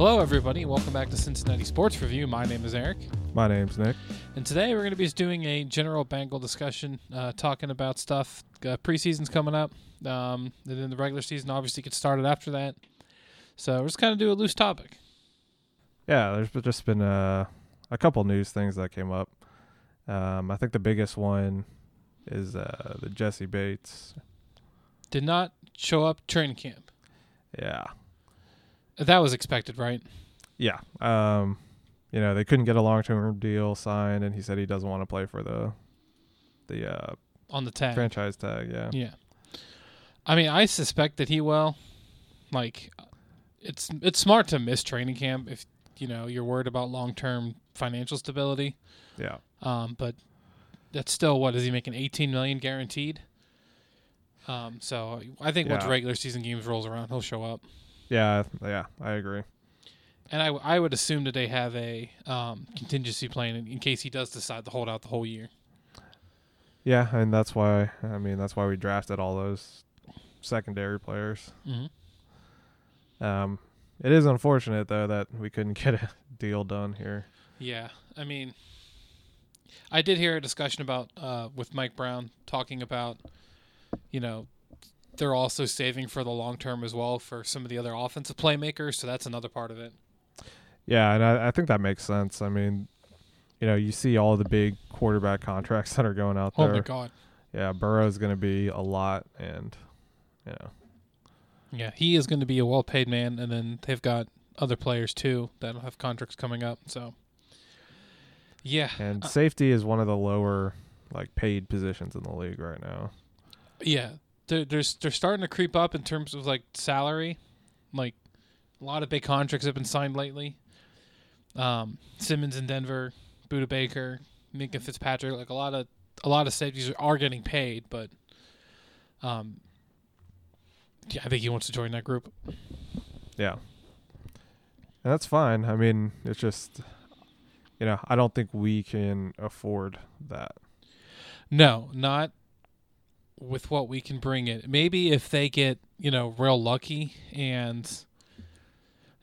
Hello, everybody. Welcome back to Cincinnati Sports Review. My name is Eric, My name's Nick. and today we're going to be doing a general Bengal discussion, uh, talking about stuff. Uh, preseason's coming up, um, and then the regular season obviously gets started after that. So we're just kind of do a loose topic. Yeah, there's just been uh, a couple news things that came up. Um, I think the biggest one is uh, the Jessie Bates. Did not show up training camp. Yeah, That was expected, right? yeah. Um, you know they couldn't get a long-term deal signed, and he said he doesn't want to play for the the uh, On the tag. franchise tag. Yeah, Yeah. I mean, I suspect that he will. Like, it's it's smart to miss training camp if you know you're worried about long term financial stability. yeah, Um, but that's still what is he making 18 million guaranteed? Um, so I think once regular season games rolls around, he'll show up. Yeah, yeah. I agree. And I, I would assume that they have a um, contingency plan in, in case he does decide to hold out the whole year. Yeah, and that's why I mean that's why we drafted all those secondary players. Mm-hmm. Um, it is unfortunate though that we couldn't get a deal done here. Yeah, I mean, I did hear a discussion about uh, with Mike Brown talking about, you know, they're also saving for the long term as well for some of the other offensive playmakers. So that's another part of it. Yeah, and I, I think that makes sense. I mean, you know, you see all the big quarterback contracts that are going out Oh there. Oh my god, Yeah, Burrow's going to be a lot, and you know, yeah, he is going to be a well paid man, and then they've got other players too that'll have contracts coming up. So, yeah, and Uh, safety is one of the lower like paid positions in the league right now. yeah, they're they're they're starting to creep up in terms of like salary, like a lot of big contracts have been signed lately. Um, Simmons in Denver, Budda Baker, Minkah Fitzpatrick, like a lot of a lot of safeties are getting paid, but um, yeah, I think he wants to join that group. Yeah, and that's fine. I mean, it's just, you know, I don't think we can afford that. No, not with what we can bring it. Maybe if they get, you know, real lucky and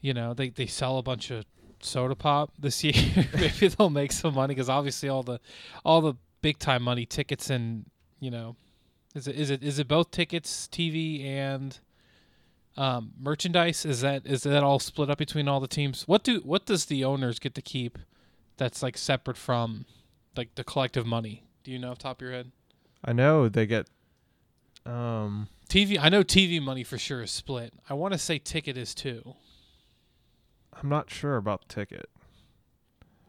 you know, they they sell a bunch of soda pop this year, maybe they'll make some money cuz obviously all the all the big time money tickets and, you know, is it is it is it both tickets, TV and um, merchandise is that is that all split up between all the teams? What do what does the owners get to keep that's like separate from like the collective money? Do you know off top of your head? I know they get, um, TV, I know TV money for sure is split. I want to say ticket is too. I'm not sure about ticket.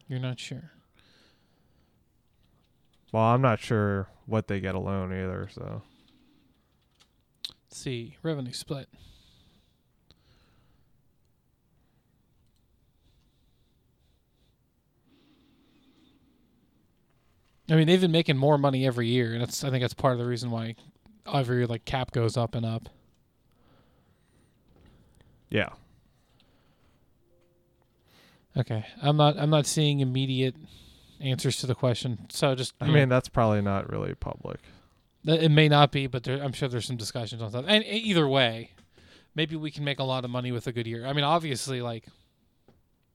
You're not sure. Well, I'm not sure what they get alone either. So Let's see, revenue split. I mean, they've been making more money every year, and that's I think that's part of the reason why every like cap goes up and up. yeah, Okay, I'm not I'm not seeing immediate answers to the question, so just I mean that's probably not really public. It may not be, but there, I'm sure there's some discussions on that. And either way, maybe we can make a lot of money with a good year. I mean, obviously, like,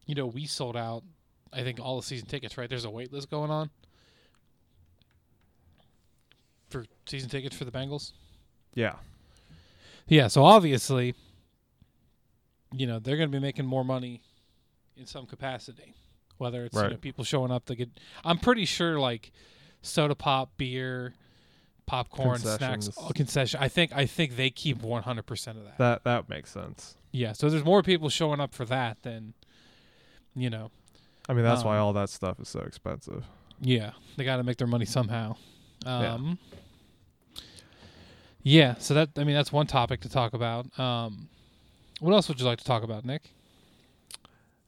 you know, we sold out. I think all the season tickets, right? There's a wait list going on for season tickets for the Bengals. Yeah, Yeah, so obviously, you know, they're going to be making more money in some capacity, whether it's you know, people showing up to get. I'm pretty sure like soda pop, beer, popcorn, snacks, all concession. I think I think they keep 100 percent of that. that that makes sense. Yeah, so there's more people showing up for that than, you know, I mean that's why Um, all that stuff is so expensive. yeah, they got to make their money somehow. Um, yeah. So that I mean that's one topic to talk about. Um, what else would you like to talk about, Nick?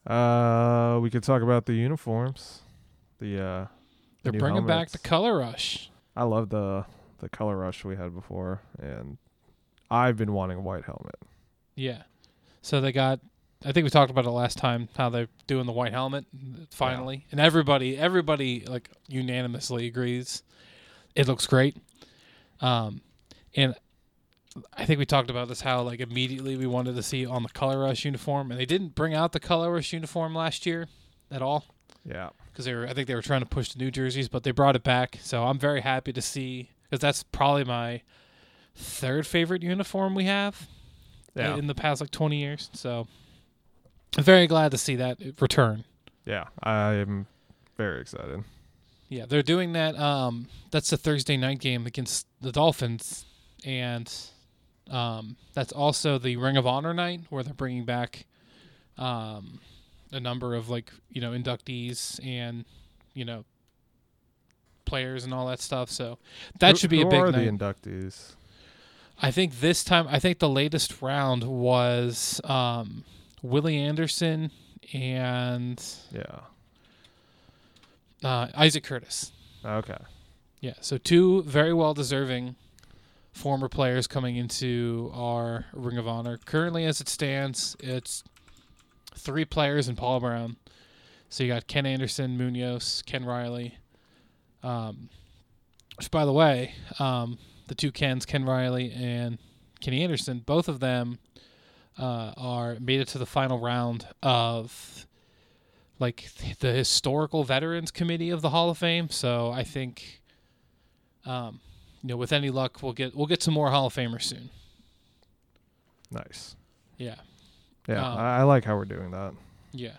Uh, we could talk about the uniforms. The uh, They're new bringing back the color rush. I love the the color rush we had before, and I've been wanting a white helmet. Yeah. So they got I think we talked about it last time how they're doing the white helmet finally. And everybody everybody like unanimously agrees it looks great. Um and I think we talked about this how like immediately we wanted to see on the color rush uniform, and they didn't bring out the color rush uniform last year at all Yeah. because they were I think they were trying to push the new jerseys, but they brought it back. So I'm very happy to see because that's probably my third favorite uniform we have Yeah. in the past like 20 years. So I'm very glad to see that return. Yeah. I'm very excited. Yeah, they're doing that. Um, that's the Thursday night game against the Dolphins, and um, that's also the Ring of Honor night where they're bringing back um, a number of like you know inductees and you know players and all that stuff. So that Who- should be a big Who are night. the inductees? I think this time, I think the latest round was um, Willie Anderson and Yeah. uh, Isaac Curtis. Okay. Yeah, so two very well deserving former players coming into our Ring of Honor. Currently, as it stands, it's three players and Paul Brown. So you got Ken Anderson, Munoz, Ken Riley. Um, which, by the way, um, the two Kens, Ken Riley and Kenny Anderson, both of them uh, are made it to the final round of like the historical veterans committee of the Hall of Fame. So I think, um, you know, with any luck, we'll get we'll get some more Hall of Famers soon. Nice. Yeah, Yeah. Um, I, I like how we're doing that. yeah.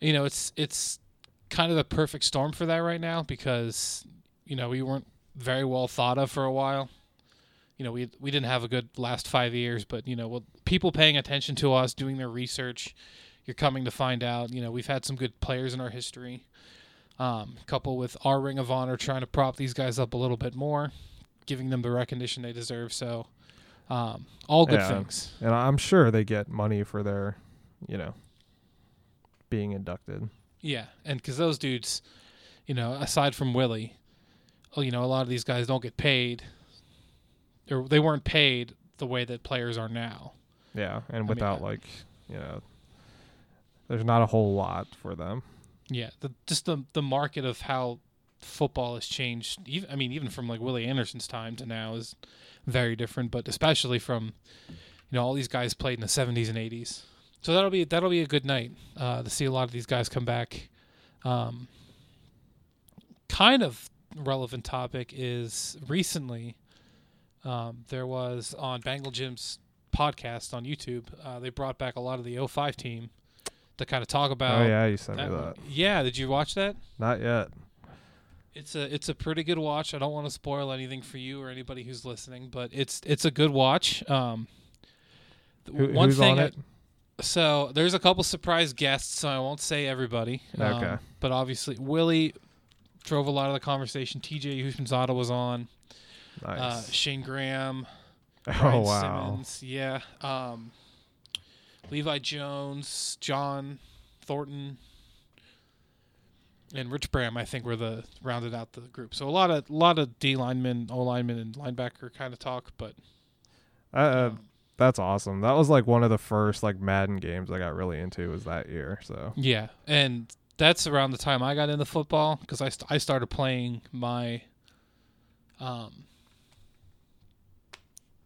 You know, it's it's kind of the perfect storm for that right now because you know we weren't very well thought of for a while. You know, we we didn't have a good last five years, but you know, well, people paying attention to us, doing their research, you're coming to find out. You know, we've had some good players in our history. Um, couple with our Ring of Honor trying to prop these guys up a little bit more, giving them the recognition they deserve. So, um, all good Yeah. things. And I'm sure they get money for their, you know, being inducted. Yeah, and because those dudes, you know, aside from Willie, oh, you know, a lot of these guys don't get paid, or they weren't paid the way that players are now. Yeah. And mean, without uh, like, you know, there's not a whole lot for them. Yeah, the just the the market of how football has changed. Even I mean, even from like Willie Anderson's time to now is very different. But especially from, you know, all these guys played in the '70s and '80s. So that'll be that'll be a good night uh, to see a lot of these guys come back. Um, kind of relevant topic is recently um, there was on Bengal Jim's podcast on YouTube. Uh, they brought back a lot of the 05 team to kind of talk about. oh yeah, you sent me that that. one. Yeah, did you watch that? Not yet. It's a it's a pretty good watch. I don't want to spoil anything for you or anybody who's listening, but it's it's a good watch. Um, Who, one who's thing on I- so there's a couple surprise guests, so I won't say everybody. Um, Okay. But obviously, Willie drove a lot of the conversation. TJ Houshmandzadeh was on. Nice. Uh, Shane Graham. oh wow. Simmons, yeah. Um, Levi Jones, John Thornton, and Rich Braham. I think were the rounded out the group. So a lot of lot of D linemen, O linemen, and linebacker kind of talk. But Uh, um, that's awesome. That was like one of the first like Madden games I got really into was that year. So yeah, and that's around the time I got into football because I st- I started playing my um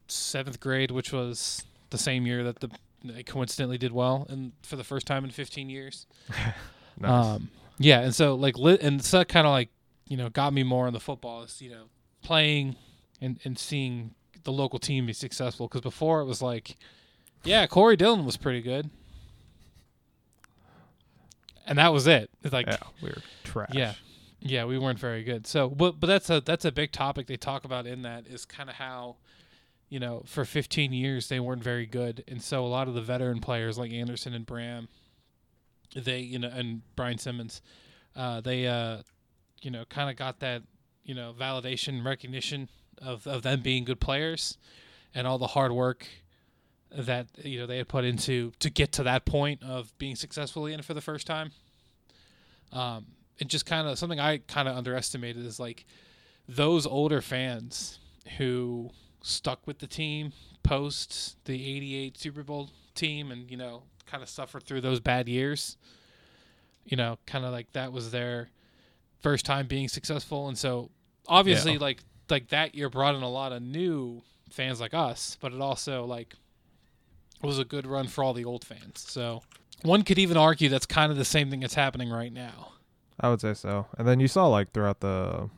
seventh grade, which was the same year that the I coincidentally did well and for the first time in 15 years. nice. Um, yeah, and so like li- and so that kind of like you know got me more in the football is you know playing and and seeing the local team be successful because before it was like yeah Corey Dillon was pretty good and that was it it's like yeah, we were trash. yeah. Yeah, we weren't very good. So, but but that's a that's a big topic they talk about in that is kind of how, you know, for 15 years they weren't very good, and so a lot of the veteran players like Anderson and Braham, they you know and Brian Simmons, uh, they uh, you know, kind of got that you know validation recognition of of them being good players, and all the hard work that you know they had put into to get to that point of being successfully in for the first time. Um, it just kind of something I kind of underestimated is like those older fans who stuck with the team post the 88 Super Bowl team and you know kind of suffered through those bad years you know kind of like that was their first time being successful and so obviously Yeah. like like that year brought in a lot of new fans like us, but it also like was a good run for all the old fans. So one could even argue that's kind of the same thing that's happening right now. I would say so. And then you saw like throughout the,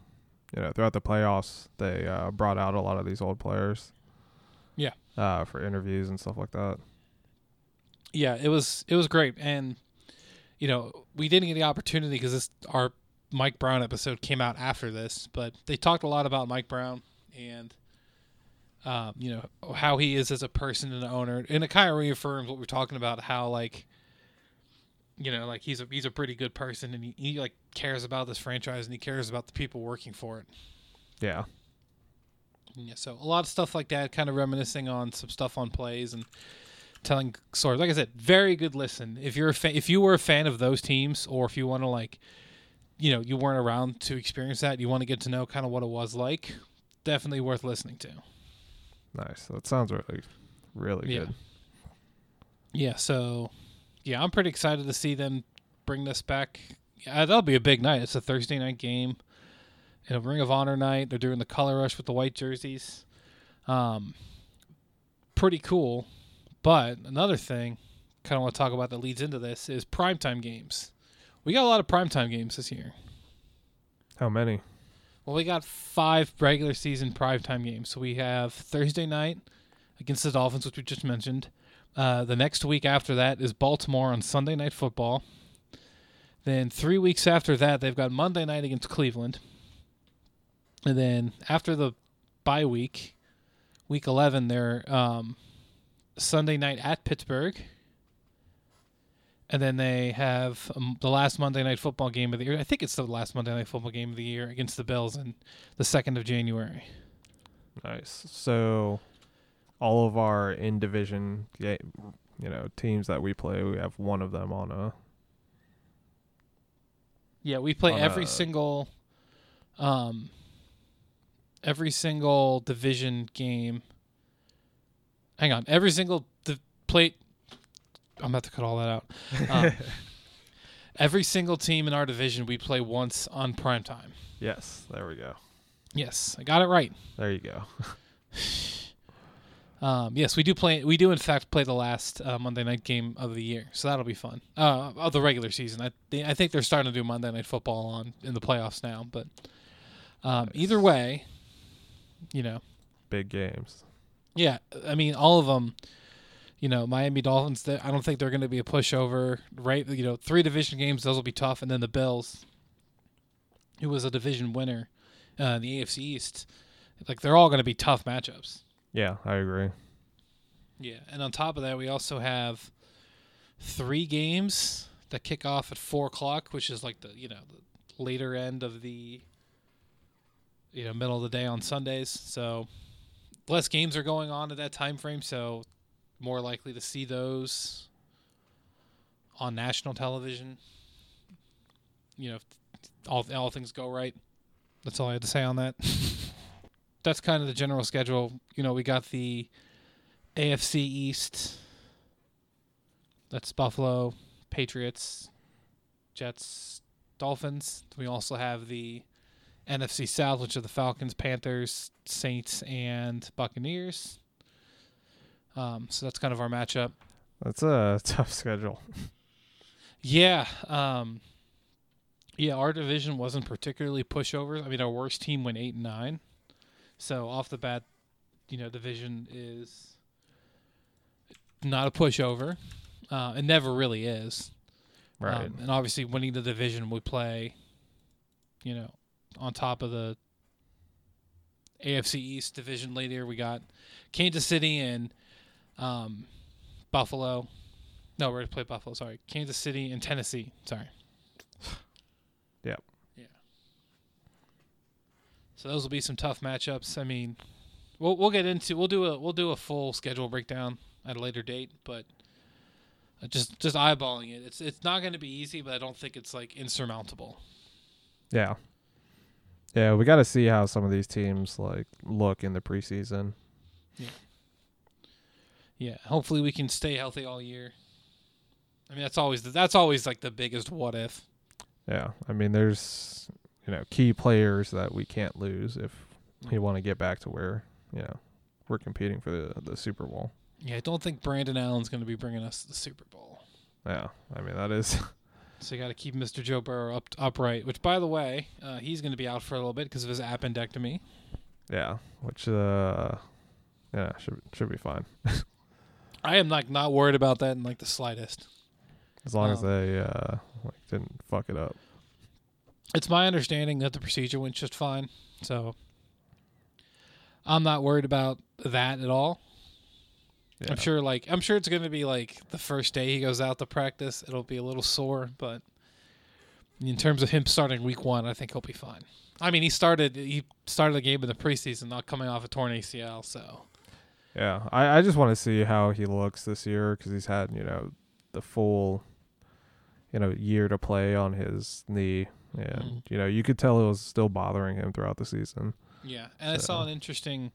you know, throughout the playoffs, they uh, brought out a lot of these old players. Yeah. Uh, for interviews and stuff like that. Yeah, it was it was great, and you know we didn't get the opportunity because this our Mike Brown episode came out after this, but they talked a lot about Mike Brown and. Um, you know how he is as a person and an owner, and it kind of reaffirms what we're talking about. How like you know, like he's a he's a pretty good person, and he, he like cares about this franchise, and he cares about the people working for it. Yeah. Yeah, so a lot of stuff like that, kind of reminiscing on some stuff on plays and telling stories. Like I said, very good listen. If you're a fan, if you were a fan of those teams, or if you want to like, you know, you weren't around to experience that, you want to get to know kind of what it was like. Definitely worth listening to. Nice. That sounds really, really Yeah. good. Yeah, so yeah, I'm pretty excited to see them bring this back. Yeah, that'll be a big night. It's a Thursday night game. You know, Ring of Honor night. They're doing the color rush with the white jerseys. Um, pretty cool. But another thing, kind of want to talk about that leads into this is primetime games. We got a lot of primetime games this year. How many? Well, we got five regular season primetime games. So we have Thursday night against the Dolphins, which we just mentioned. Uh, the next week after that is Baltimore on Sunday Night Football. Then three weeks after that, they've got Monday night against Cleveland. And then after the bye week, week 11, they're um, Sunday night at Pittsburgh. And then they have um, the last Monday night football game of the year. I think it's the last Monday night football game of the year against the Bills in the 2nd of January. Nice. So, all of our in division, you know, teams that we play, we have one of them on a. Yeah, we play every a- single um every single division game. Hang on, every single the plate I'm about to cut all that out. Um, every single team in our division we play once on prime time. Yes. There we go. Yes, I got it right. There you go. Um, yes, we do play. We do in fact play the last uh, Monday night game of the year, so that'll be fun. Uh, of the regular season, I they, I think they're starting to do Monday night football on in the playoffs now. But um, either way, you know, Big games. Yeah, I mean all of them. You know, Miami Dolphins. I don't think they're going to be a pushover, right? You know, three division games; those will be tough, and then the Bills, who was a division winner, uh, in the AFC East, like they're all going to be tough matchups. Yeah, I agree. Yeah, and on top of that, we also have three games that kick off at four o'clock, which is like the you know the later end of the you know middle of the day on Sundays. So less games are going on at that time frame, so more likely to see those on national television. You know, if all all things go right. That's all I had to say on that. That's kind of the general schedule. You know, we got the AFC East. That's Buffalo, Patriots, Jets, Dolphins. We also have the NFC South, which are the Falcons, Panthers, Saints, and Buccaneers. Um, so that's kind of our matchup. That's a tough schedule. Yeah. Um, yeah, our division wasn't particularly pushovers. I mean, our worst team went eight and nine. So off the bat, you know, division is not a pushover. Uh, it never really is. Right. Um, and obviously, winning the division, we play, you know, on top of the AFC East division later. We got Kansas City and um, Buffalo. No, we're going to play Buffalo. Sorry. Kansas City and Tennessee. Sorry. Yep. Yeah. So those will be some tough matchups. I mean, we'll we'll get into we'll do a we'll do a full schedule breakdown at a later date, but uh, just just eyeballing it, it's it's not going to be easy, but I don't think it's like insurmountable. yeah. Yeah, we got to see how some of these teams like look in the preseason. Yeah, Yeah. hopefully we can stay healthy all year. I mean, that's always the, that's always like the biggest what if. Yeah, I mean, there's you know key players that we can't lose if we want to get back to where you know we're competing for the the Super Bowl. Yeah, I don't think Brandon Allen's going to be bringing us to the Super Bowl. Yeah, I mean that is So you got to keep Mr. Joe Burrow up upright. Which, by the way, uh, he's going to be out for a little bit because of his appendectomy. yeah, which uh yeah should should be fine I am like not worried about that in like the slightest. as long as Um, they uh like didn't fuck it up. It's my understanding that the procedure went just fine, so I'm not worried about that at all. Yeah. I'm sure, like I'm sure it's going to be like the first day he goes out to practice, it'll be a little sore, but in terms of him starting week one, I think he'll be fine. I mean, he started he started the game in the preseason, not coming off a torn ACL, so Yeah, I, I just want to see how he looks this year because he's had you know the full you know year to play on his knee, and Mhm. you know you could tell it was still bothering him throughout the season. Yeah, and I saw an interesting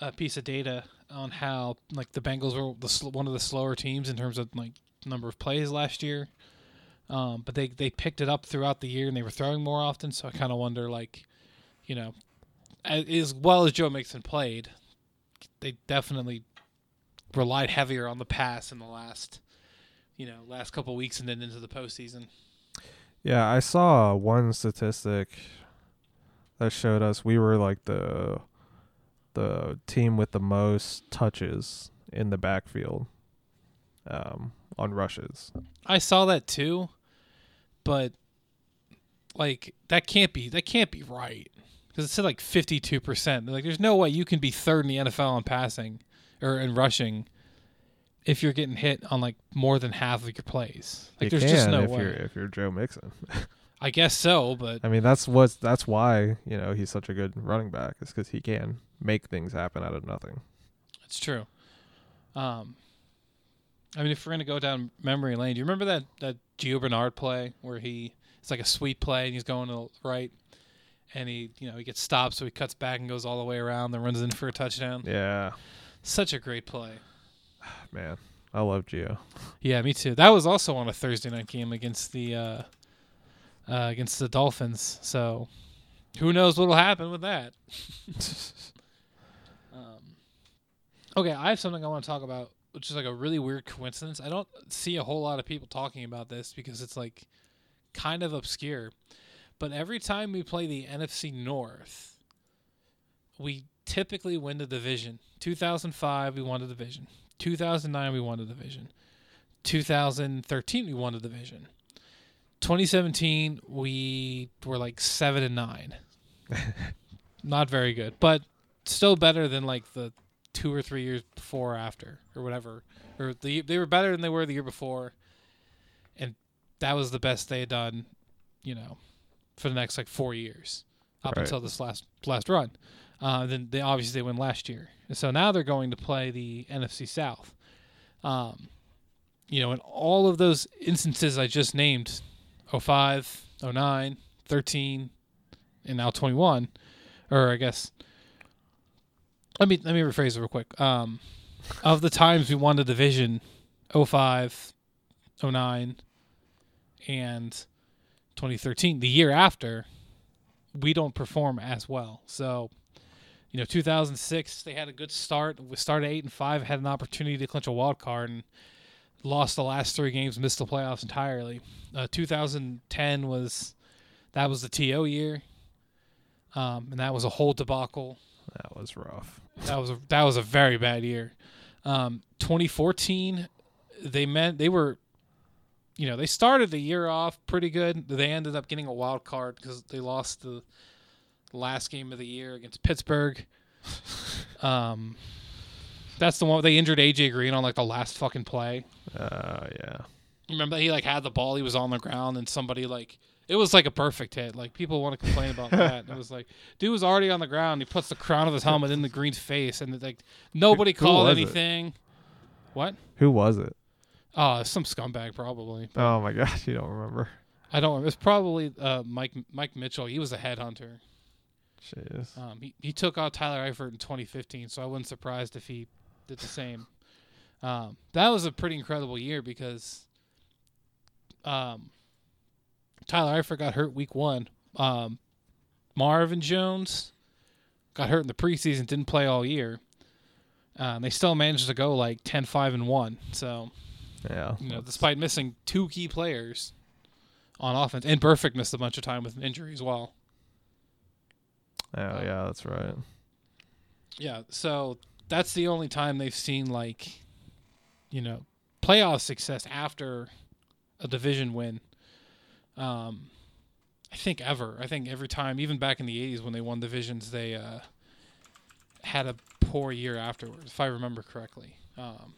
uh, piece of data on how like the Bengals were the sl- one of the slower teams in terms of like number of plays last year, um, but they they picked it up throughout the year and they were throwing more often. So I kind of wonder like, you know, as, as well as Joe Mixon played, they definitely relied heavier on the pass in the last, you know, last couple weeks and then into the postseason. Yeah, I saw one statistic that showed us we were like the the team with the most touches in the backfield um, on rushes. I saw that too, but like that can't be that can't be right because it said like fifty two percent. Like, there's no way you can be third in the NFL in passing or in rushing if you're getting hit on like more than half of your plays. Like, you there's just no if way. you're if you're Joe Mixon. I guess so, but I mean, that's what's that's why you know he's such a good running back is because he can make things happen out of nothing. it's true. Um, I mean, if we're gonna go down memory lane, do you remember that that Gio Bernard play where he it's like a sweep play and he's going to the right, and he you know he gets stopped, so he cuts back and goes all the way around, then runs in for a touchdown. Yeah, Such a great play. man, I love Gio. Yeah, me too. That was also on a Thursday night game against the uh, uh, against the Dolphins. So who knows what'll happen with that? um, okay, I have something I want to talk about, which is like a really weird coincidence. I don't see a whole lot of people talking about this because it's like kind of obscure. But every time we play the NFC North, we typically win the division. 2005, we won the division. 2009, we won the division. 2013, we won the division. 2017, we were like seven and nine. Not very good, but still better than like the two or three years before or after or whatever. Or the they were better than they were the year before, and that was the best they had done, you know, for the next like four years up Right. until this last last run. Uh, then they obviously they won last year, and so now they're going to play the NFC South. Um, you know, in all of those instances I just named, 05, 09, 13, and now 21, or I guess. Let me let me rephrase it real quick. Um, of the times we won the division, 05, 09, and 2013, the year after, we don't perform as well. So, you know, 2006 they had a good start. We started eight and five, had an opportunity to clinch a wild card, and lost the last three games, missed the playoffs entirely. Uh, 2010 was that was the TO year, um, and that was a whole debacle. That was rough. That was a, that was a very bad year. Um, 2014, they meant they were, you know, they started the year off pretty good. They ended up getting a wild card because they lost the last game of the year against Pittsburgh. Um, that's the one they injured AJ Green on like the last fucking play. Uh, yeah. Remember he like had the ball, he was on the ground, and somebody like it was like a perfect hit. Like people want to complain about that. It was like dude was already on the ground. He puts the crown of his helmet in the Green's face, and like nobody Who called was it? anything. What? Who was it? Oh, some scumbag probably. Oh my gosh, you don't remember? I don't. It's probably uh, Mike Mike Mitchell. He was a headhunter. Jeez. Um, he he took out Tyler Eifert in 2015, so I wasn't surprised if he did the same. Um, that was a pretty incredible year because um, Tyler Eifert got hurt week one. Um, Marvin Jones got hurt in the preseason, didn't play all year. Uh, they still managed to go like 10-5 and one. So Yeah. you know, despite missing two key players on offense, and Burfict missed a bunch of time with an injury as well. Yeah, yeah, that's right. Yeah, so that's the only time they've seen like, you know, playoff success after a division win. Um, I think ever. I think every time, even back in the '80s when they won divisions, they uh, had a poor year afterwards, if I remember correctly. Um,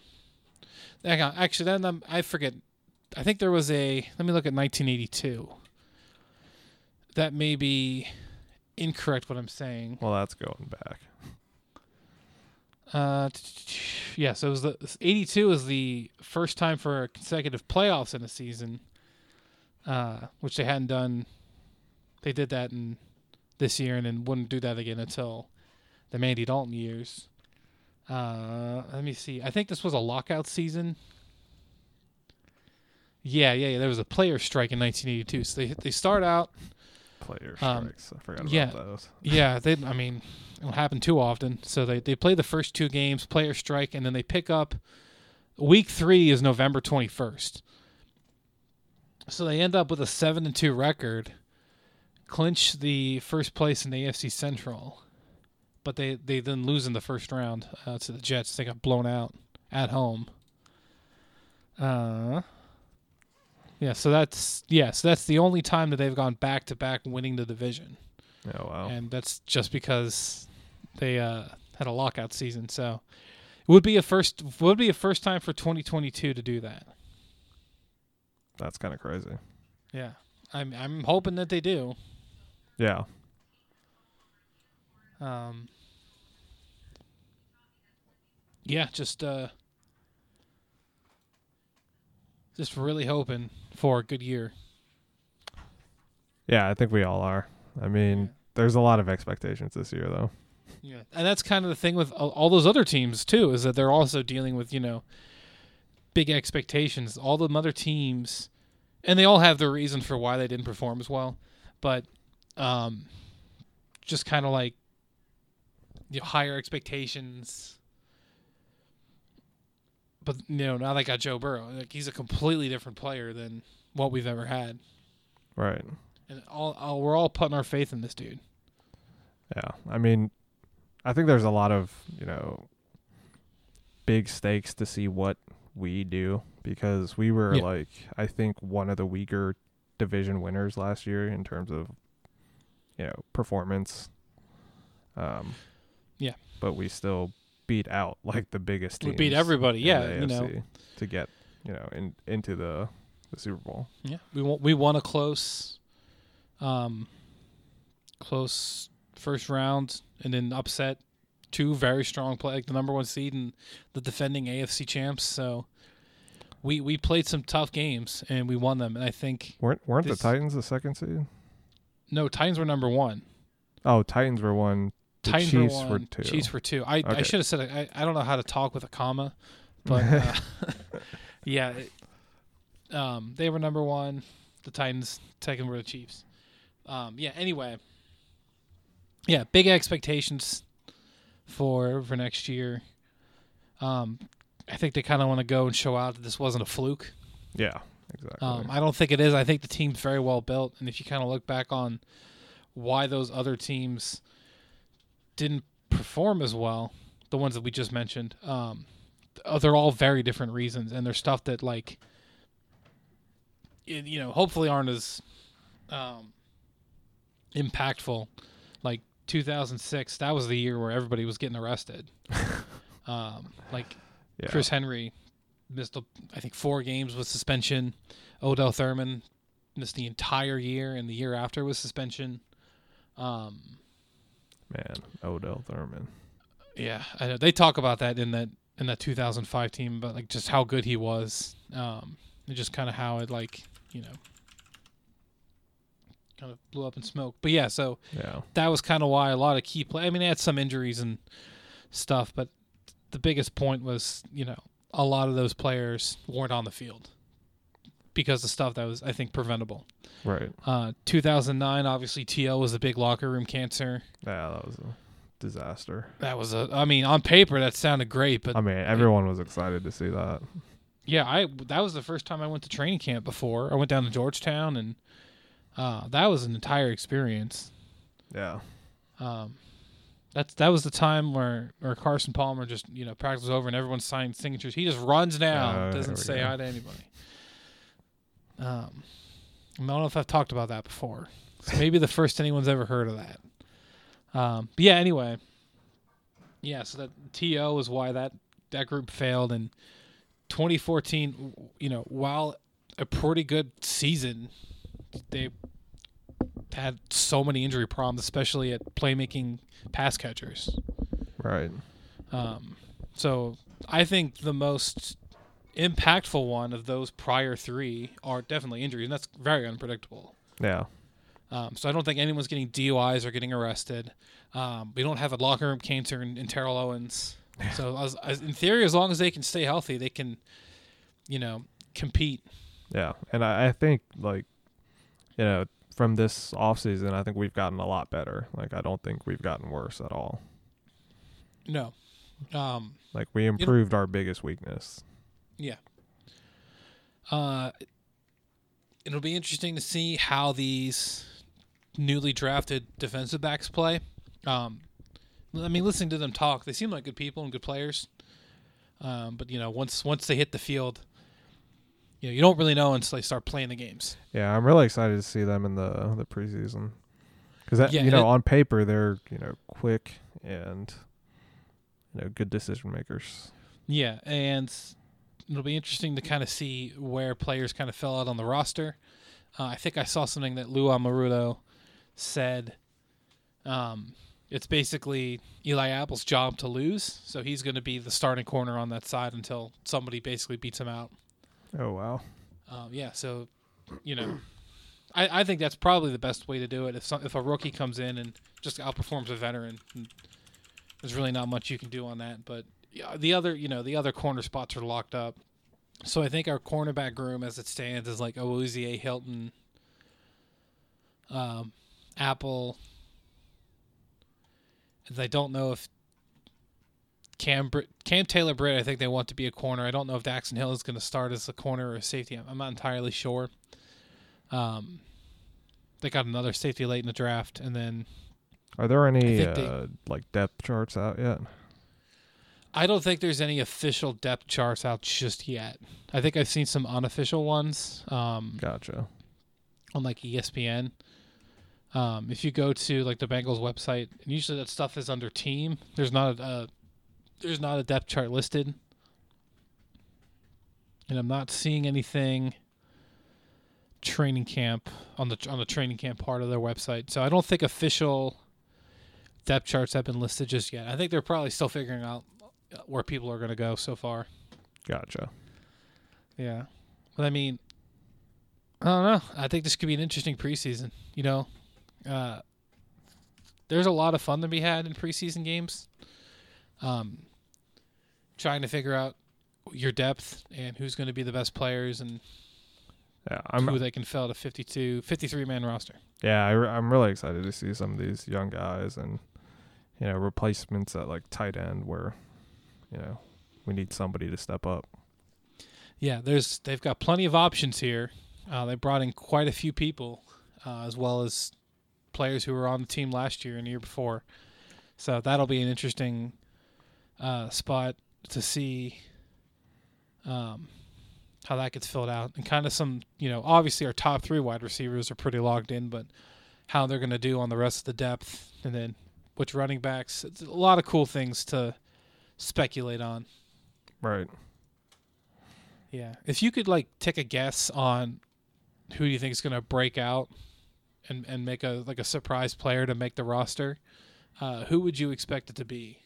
actually, then um, I forget. I think there was a. Let me look at 1982. That may be incorrect. What I'm saying. Well, that's going back. Uh, yeah, so it was the 82 was the first time for consecutive playoffs in a season, uh, which they hadn't done. They did that in this year and then wouldn't do that again until the Mandy Dalton years. Uh, let me see. I think this was a lockout season. Yeah, yeah, yeah. There was a player strike in 1982. So they they start out Player Um, strikes. I forgot yeah. about those. yeah, they. I mean, it don't happen too often. So they they play the first two games, player strike, and then they pick up. Week three is November twenty first. So they end up with a seven and two record, clinch the first place in the AFC Central, but they they then lose in the first round uh, to the Jets. They got blown out at home. Uh. Yeah, so that's yeah, so that's the only time that they've gone back to back winning the division Oh wow. and that's just because they uh, had a lockout season. So it would be a first would be a first time for 2022 to do that. That's kind of crazy. Yeah, I'm I'm hoping that they do. Yeah. Um, yeah, just uh, just really hoping for a good year. Yeah, I think we all are. I mean, Yeah. there's a lot of expectations this year, though. Yeah, and that's kind of the thing with all, those other teams too, is that they're also dealing with you know big expectations. All the other teams, and they all have their reason for why they didn't perform as well, but um, just kind of like you know, higher expectations. But you know now they got Joe Burrow. Like he's a completely different player than what we've ever had, Right. and all, all we're all putting our faith in this dude. Yeah. I mean, I think there's a lot of, you know, big stakes to see what we do because we were Yeah. like I think one of the weaker division winners last year in terms of you know, performance. Um Yeah. But we still beat out like the biggest We teams. beat everybody, yeah, you know. To get, you know, in into the the Super Bowl. Yeah, we won, we won a close, um, close first round, and then upset two very strong play, like the number one seed and the defending AFC champs. So we we played some tough games and we won them. And I think Weren't weren't This- the Titans the second seed? no Titans were number one. Oh, Titans were one. The Titans Chiefs were were two. Chiefs were two. I, I should have said. I, I don't know how to talk with a comma, but uh, yeah, it- um, they were number one. The Titans second were the Chiefs. Um, yeah. Anyway, yeah, big expectations for for next year. Um, I think they kind of want to go and show out that this wasn't a fluke. Yeah, exactly. Um, I don't think it is. I think the team's very well built, and if you kind of look back on why those other teams didn't perform as well, the ones that we just mentioned, um, uh, they're all very different reasons, and there's stuff that like, you know, hopefully aren't as um, impactful. Like 2006, that was the year where everybody was getting arrested. um, like yeah. Chris Henry missed, a- I think, four games with suspension. Odell Thurman missed the entire year, and the year after was suspension. Um, Man, Odell Thurman. yeah, I know they talk about that in that in that 2005 team, but like just how good he was, um, and just kind of how it like you know kind of blew up in smoke. But yeah, so Yeah. that was kind of why a lot of key play. I mean, they had some injuries and stuff, but the biggest point was, you know, a lot of those players weren't on the field because of stuff that was, I think, preventable. Right. Uh, 2009, obviously, TL was a big locker room cancer. Yeah, that was a disaster. That was a. I mean, on paper that sounded great, but I mean, everyone was excited to see that. yeah, I that was the first time I went to training camp before. I went down to Georgetown, and uh, that was an entire experience. Yeah. Um, that's that was the time where where Carson Palmer just you know practice over and everyone's signing signatures. He just runs down, Oh, doesn't say go. hi to anybody. Um, I don't know if I've talked about that before. It's maybe the first anyone's ever heard of that. Um, but yeah, anyway, yeah. So that To is why that that group failed in 2014. You know, while a pretty good season, they had so many injury problems, especially at playmaking pass catchers. Right. Um, so I think the most impactful one of those prior three are definitely injuries, and that's very unpredictable. Yeah. Um, so I don't think anyone's getting DUIs or getting arrested. Um, we don't have a locker room cancer in, in Terrell Owens. So as, as, in theory, as long as they can stay healthy, they can, you know, compete. Yeah. And I, I think like, you know, from this offseason, I think we've gotten a lot better. Like I don't think we've gotten worse at all. No. Um, Like we improved our biggest weakness. Yeah. Uh, it'll be interesting to see how these newly drafted defensive backs play. Um, I mean, listening to them talk, they seem like good people and good players. Um, but you know, once once they hit the field, you know, you don't really know until they start playing the games. Yeah, I'm really excited to see them in the the preseason. Cuz that Yeah, you know, it- on paper they're, you know, quick and you know, good decision makers. Yeah, and it'll be interesting to kind of see where players kind of fell out on the roster. Uh, I think I saw something that Lou Anarumo said. Um, it's basically Eli Apple's job to lose, so he's going to be the starting corner on that side until somebody basically beats him out. Oh wow. Um, yeah, so you know, I, I think that's probably the best way to do it. If some, if a rookie comes in and just outperforms a veteran, there's really not much you can do on that. But the other you know the other corner spots are locked up. So I think our cornerback room, as it stands, is like Awuzie, Hilton, um, Apple. And I don't know if Cam Br- Cam Taylor Britt, I think they want to be a corner. I don't know if Daxton Hill is going to start as a corner or a safety. I'm- I'm not entirely sure. Um, they got another safety late in the draft, and then Are there any they- uh, like depth charts out yet? I don't think there's any official depth charts out just yet. I think I've seen some unofficial ones um, Gotcha. on like ESPN. Um, if you go to like the Bengals website, and usually that stuff is under team. There's not a, uh, there's not a depth chart listed, and I'm not seeing anything training camp on the on the training camp part of their website. So I don't think official depth charts have been listed just yet. I think they're probably still figuring out where people are going to go so far. Gotcha. Yeah. But I mean, I don't know. I think this could be an interesting preseason. You know, uh, there's a lot of fun to be had in preseason games. Um, trying to figure out your depth and who's going to be the best players and Yeah, I'm who they can fill a 52, 53 man roster. yeah, I, am really excited to see some of these young guys and you know replacements at like tight end where you know we need somebody to step up. Yeah, there's they've got plenty of options here. Uh, they brought in quite a few people, uh, as well as players who were on the team last year and the year before. So that'll be an interesting uh, spot to see um, how that gets filled out, and kind of some, you know, obviously our top three wide receivers are pretty logged in, but how they're going to do on the rest of the depth, and then which running backs. It's a lot of cool things to speculate on. Right. Yeah. If you could like take a guess on who do you think is going to break out and and make a like a surprise player to make the roster, uh, who would you expect it to be?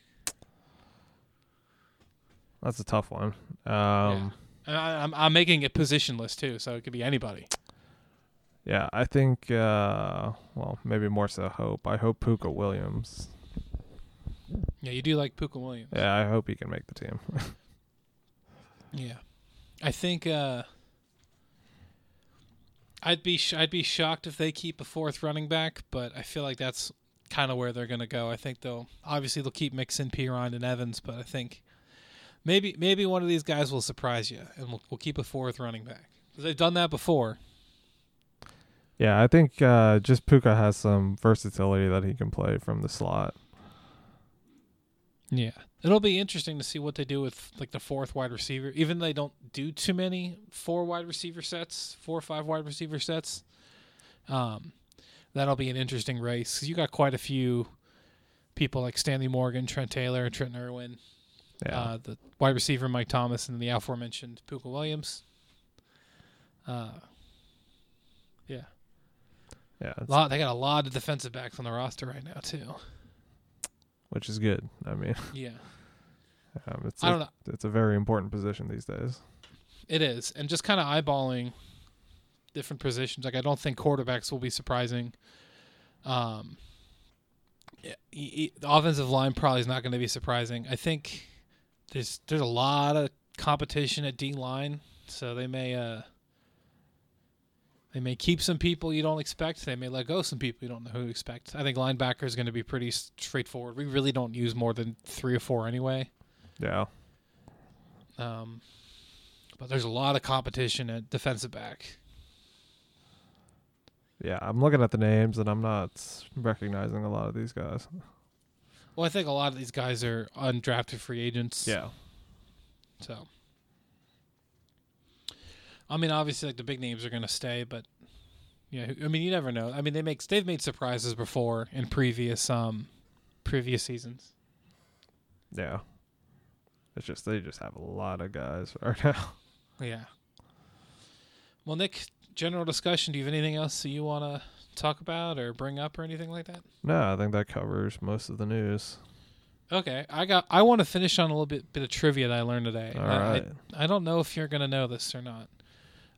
That's a tough one. Um yeah. I, I'm I'm making it positionless too, so it could be anybody. yeah, I think uh well, maybe more so hope. I hope Pooka Williams. Yeah, you do like Pooka Williams. Yeah, I hope he can make the team. Yeah. I think uh, I'd be sh- I'd be shocked if they keep a fourth running back, but I feel like that's kind of where they're going to go. I think they'll obviously they'll keep Mixon Perine and Evans, but I think maybe maybe one of these guys will surprise you, and we'll, we'll keep a fourth running back. They've done that before. Yeah, I think uh, just Pooka has some versatility that he can play from the slot. Yeah, it'll be interesting to see what they do with like the fourth wide receiver. Even though they don't do too many four wide receiver sets, four or five wide receiver sets. Um, that'll be an interesting race you got quite a few people like Stanley Morgan, Trent Taylor, and Trent Irwin. Yeah, Uh, the wide receiver Mike Thomas and the aforementioned Pooka Williams. Uh, yeah, yeah, a lot. They got a lot of defensive backs on the roster right now too. Which is good. I mean, Yeah, um, it's I a, don't know. it's a very important position these days. It is, and just kind of eyeballing different positions. Like I don't think quarterbacks will be surprising. Um, yeah, the offensive line probably is not going to be surprising. I think there's there's a lot of competition at D line, so they may uh they may keep some people you don't expect. They may let go some people you don't know who to expect. I think linebacker is going to be pretty straightforward. We really don't use more than three or four anyway. Yeah, Um, but there's a lot of competition at defensive back. yeah. I'm looking at the names and I'm not recognizing a lot of these guys. Well, I think a lot of these guys are undrafted free agents. Yeah, So, I mean, obviously, like the big names are going to stay, but yeah, I mean, you never know. I mean, they make they've made surprises before in previous um previous seasons. yeah. It's just they just have a lot of guys right now. Yeah. Well, Nick, general discussion. Do you have anything else that you want to talk about or bring up or anything like that? No, I think that covers most of the news. Okay, I got. I want to finish on a little bit bit of trivia that I learned today. All I- I- I don't know if you're going to know this or not.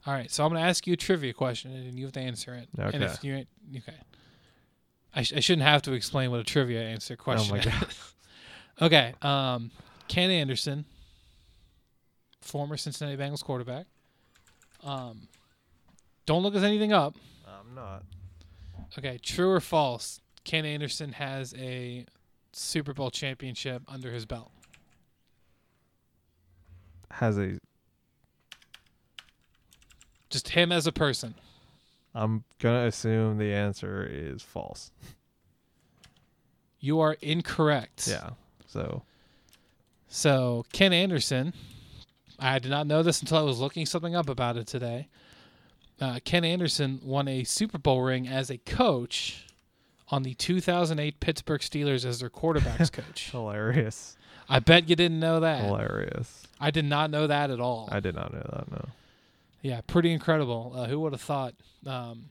All right, so I'm going to ask you a trivia question, and you have to answer it. And Okay. if you okay, I, sh- I shouldn't have to explain what a trivia answer question Oh my is. okay, um, Ken Anderson, former Cincinnati Bengals quarterback. Um, don't look us anything up. I'm not. Okay, true or false? Ken Anderson has a Super Bowl championship under his belt. Has a. Just him as a person. I'm gonna assume the answer is false. You are incorrect. Yeah. So So Ken Anderson, I did not know this until I was looking something up about it today. Uh, Ken Anderson won a Super Bowl ring as a coach on the 2008 Pittsburgh Steelers as their quarterbacks coach. hilarious. I bet you didn't know that. Hilarious. I did not know that at all. I did not know that. No. Yeah, pretty incredible. Uh, who would have thought? Um,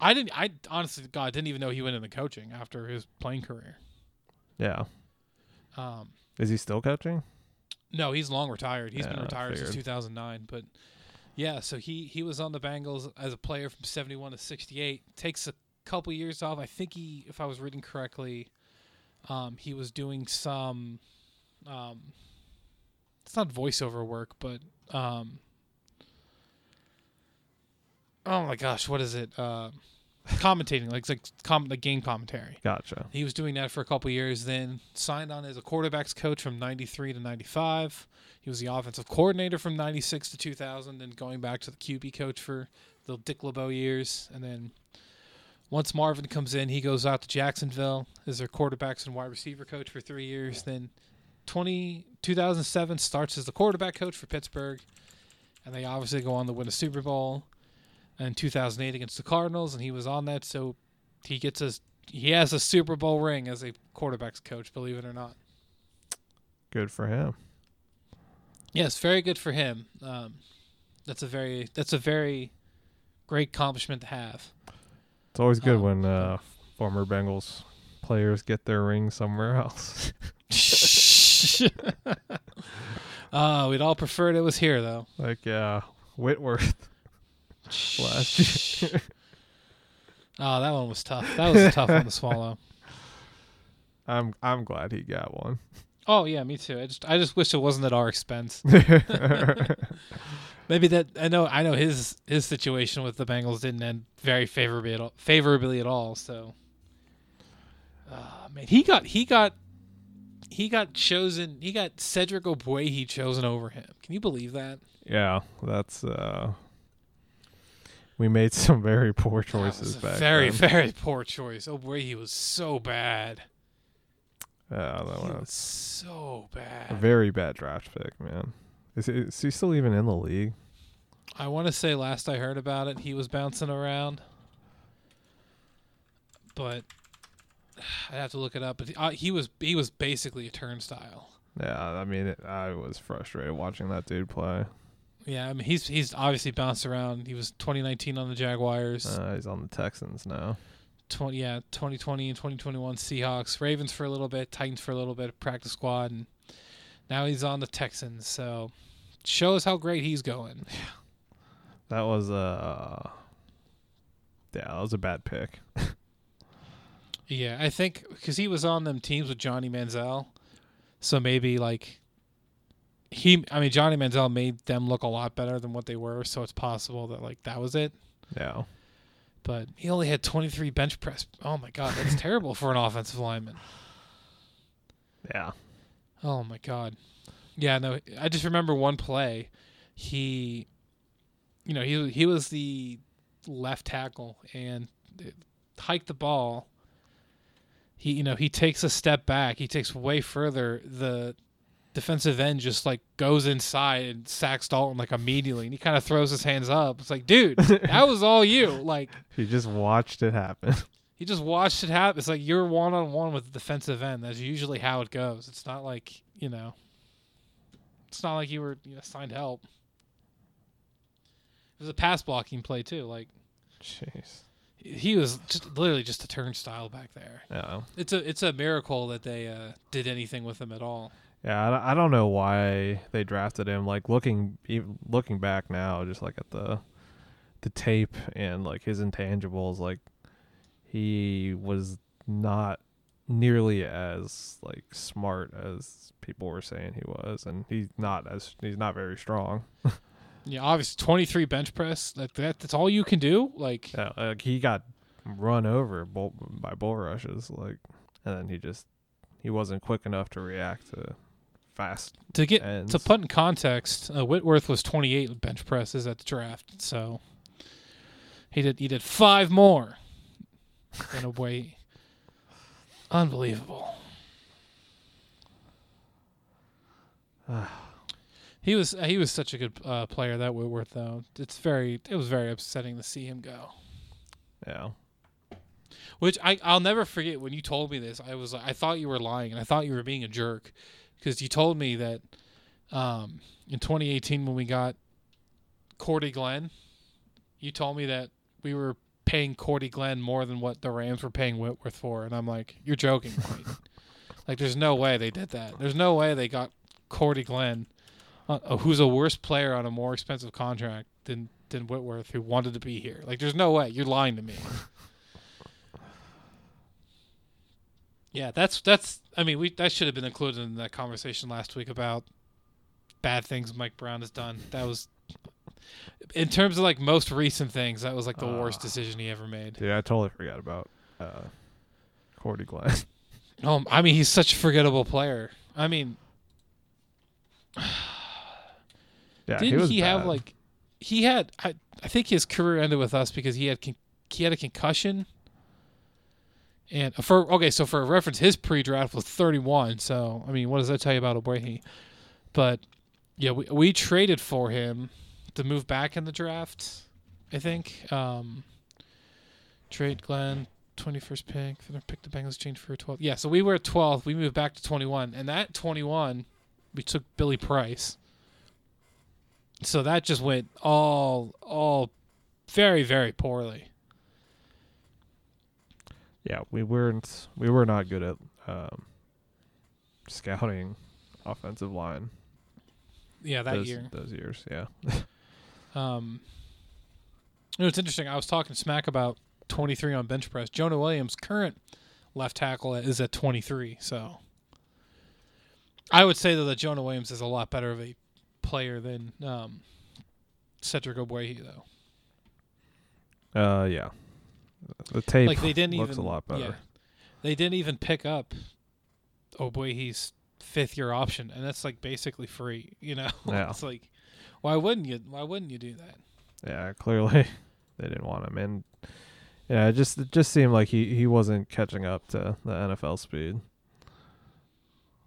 I didn't. I honestly, God, didn't even know he went into coaching after his playing career. Yeah. Um, Is he still coaching? No, he's long retired. He's been Yeah, I retired since 2009. But yeah, so he he was on the Bengals as a player from 71 to 68. Takes a couple years off. I think he, if I was reading correctly, um, he was doing some. Um, it's not voiceover work, but um, oh my gosh, what is it? Uh, commentating, like like com- like game commentary. Gotcha. He was doing that for a couple years, then signed on as a quarterbacks coach from 93 to 95. He was the offensive coordinator from 96 to 2000, then going back to the QB coach for the Dick LeBeau years. And then once Marvin comes in, he goes out to Jacksonville as their quarterbacks and wide receiver coach for three years. Then 20, 2007 starts as the quarterback coach for Pittsburgh. And they obviously go on to win a Super Bowl. And 2008 against the Cardinals, and he was on that, so he gets a he has a Super Bowl ring as a quarterbacks coach, believe it or not. Good for him. Yes, very good for him. Um, that's a very that's a very great accomplishment to have. It's always good Um, when uh, former Bengals players get their ring somewhere else. uh, we'd all preferred it was here though. like yeah, Whitworth last year. Oh, that one was tough. That was a tough one to swallow. I'm I'm glad he got one. Oh yeah, me too. I just I just wish it wasn't at our expense. Maybe that I know I know his his situation with the Bengals didn't end very favorably at all, favorably at all. So Ah, man, he got he got he got chosen. He got Cedric Ogbuehi chosen over him. Can you believe that? Yeah, that's uh we made some very poor choices a back very then. very poor choice. Oh boy, he was so bad. Yeah, that He was was so a bad. very bad draft pick, man. Is he, is he still even in the league? I want to say last I heard about it, he was bouncing around, but I'd have to look it up. But uh, he was he was basically a turnstile. Yeah, I mean, it, I was frustrated watching that dude play. Yeah, I mean he's he's obviously bounced around. He was 2019 on the Jaguars, Uh, he's on the Texans now. 20 yeah 2020 and 2021 Seahawks, Ravens for a little bit, Titans for a little bit, practice squad, and now he's on the Texans. So shows how great he's going. Yeah. That was uh yeah, that was a bad pick. Yeah, I think because he was on them teams with Johnny Manziel, so maybe like he. I mean, Johnny Manziel made them look a lot better than what they were, so it's possible that like that was it. Yeah. But he only had 23 bench press. Oh my god, that's terrible for an offensive lineman. Yeah. Oh my god. Yeah, no, I just remember one play. He, you know, he he was the left tackle and it hiked the ball. He, you know, he takes a step back. He takes way further. The defensive end just like goes inside and sacks Dalton like immediately, and he kind of throws his hands up. It's like, dude, that was all you. Like He just watched it happen. he just watched it happen. It's like you're one on one with the defensive end. That's usually how it goes. It's not like you know. It's not like you were you know, assigned help. It was a pass blocking play too. Like Jeez. he was just literally just a turnstile back there. Yeah. It's a it's a miracle that they uh, did anything with him at all. Yeah, I, don't- know why they drafted him. Like looking looking back now, just like at the the tape and like his intangibles, like he was not nearly as like smart as people were saying he was, and he's not as he's not very strong. Yeah, obviously twenty three bench press. Like that. That's all you can do. Like Yeah, like he got run over bull, by bull rushes, like, and then he just he wasn't quick enough to react to fast to get ends. to put in context, uh, Whitworth was 28 bench presses at the draft, so he did he did five more in a way. Unbelievable. he was he was such a good uh, player that Whitworth though. It's very it was very upsetting to see him go. yeah. Which I I'll never forget when you told me this. I was I thought you were lying and I thought you were being a jerk because you told me that um, in 2018 when we got Cordy Glenn, you told me that we were paying Cordy Glenn more than what the Rams were paying Whitworth for, and I'm like, you're joking, right? like, there's no way they did that. There's no way they got Cordy Glenn, uh, who's a worse player on a more expensive contract than than Whitworth, who wanted to be here. Like, there's no way. You're lying to me. Yeah, that's that's. I mean, we that should have been included in that conversation last week about bad things Mike Brown has done. That was, in terms of like most recent things, that was like the worst Ah. decision he ever made. Yeah, I totally forgot about uh, Cordy Glenn. Um, I mean, he's such a forgettable player. I mean, yeah, didn't he, was he, have like, he had? I I think his career ended with us because he had con- he had a concussion. And for okay, so for a reference, his pre-draft was 31. So I mean, what does that tell you about Ogbuehi? But yeah, we we traded for him to move back in the draft. I think um, trade Glenn 21st pick. Then pick the Bengals changed for a 12. Yeah, so we were at 12. We moved back to 21, and that 21 we took Billy Price. So that just went all all very very poorly. Yeah, we weren't we were not good at um, scouting offensive line Yeah, that those, year. those years. Yeah, Um, you know, it's interesting. I was talking smack about 23 on bench press. Jonah Williams, current left tackle, is at 23. So I would say though that Jonah Williams is a lot better of a player than um, Cedric Ogbuehi, though. uh, yeah. The tape like they didn't looks even a lot better. Yeah. they didn't even pick up. Oh boy, he's fifth year option, and that's like basically free. You know, Yeah. it's like, why wouldn't you? Why wouldn't you do that? Yeah, clearly they didn't want him, and yeah, it just it just seemed like he he wasn't catching up to the NFL speed.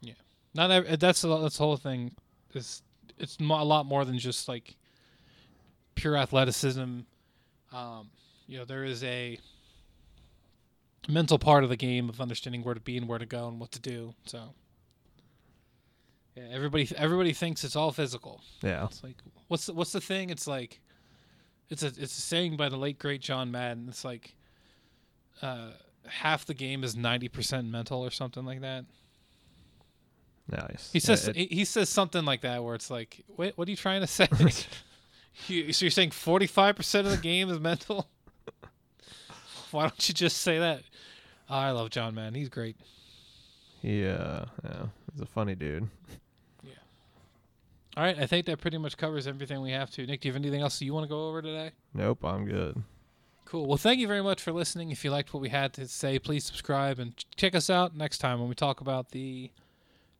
Yeah, not ev- that's the, that's the whole thing. Is it's a lot more than just like pure athleticism. Um, you know, there is a mental part of the game of understanding where to be and where to go and what to do. So, yeah, everybody everybody thinks it's all physical. Yeah, It's like what's the, what's the thing? It's like it's a it's a saying by the late great John Madden. It's like uh, half the game is ninety percent mental or something like that. nice. He says It- he, he says something like that where it's like, wait, what are you trying to say? you, so you're saying forty five percent of the game is mental? Why don't you just say that? I love John Madden. He's great. he uh, yeah, he's a funny dude. Yeah. All right, I think that pretty much covers everything we have to. Nick, do you have anything else you want to go over today? Nope, I'm good. Cool. Well, thank you very much for listening. If you liked what we had to say, please subscribe and check us out next time when we talk about the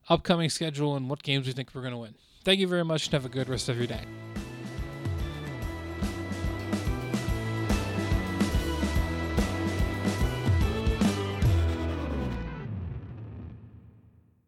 upcoming schedule and what games we think we're going to win. Thank you very much and have a good rest of your day.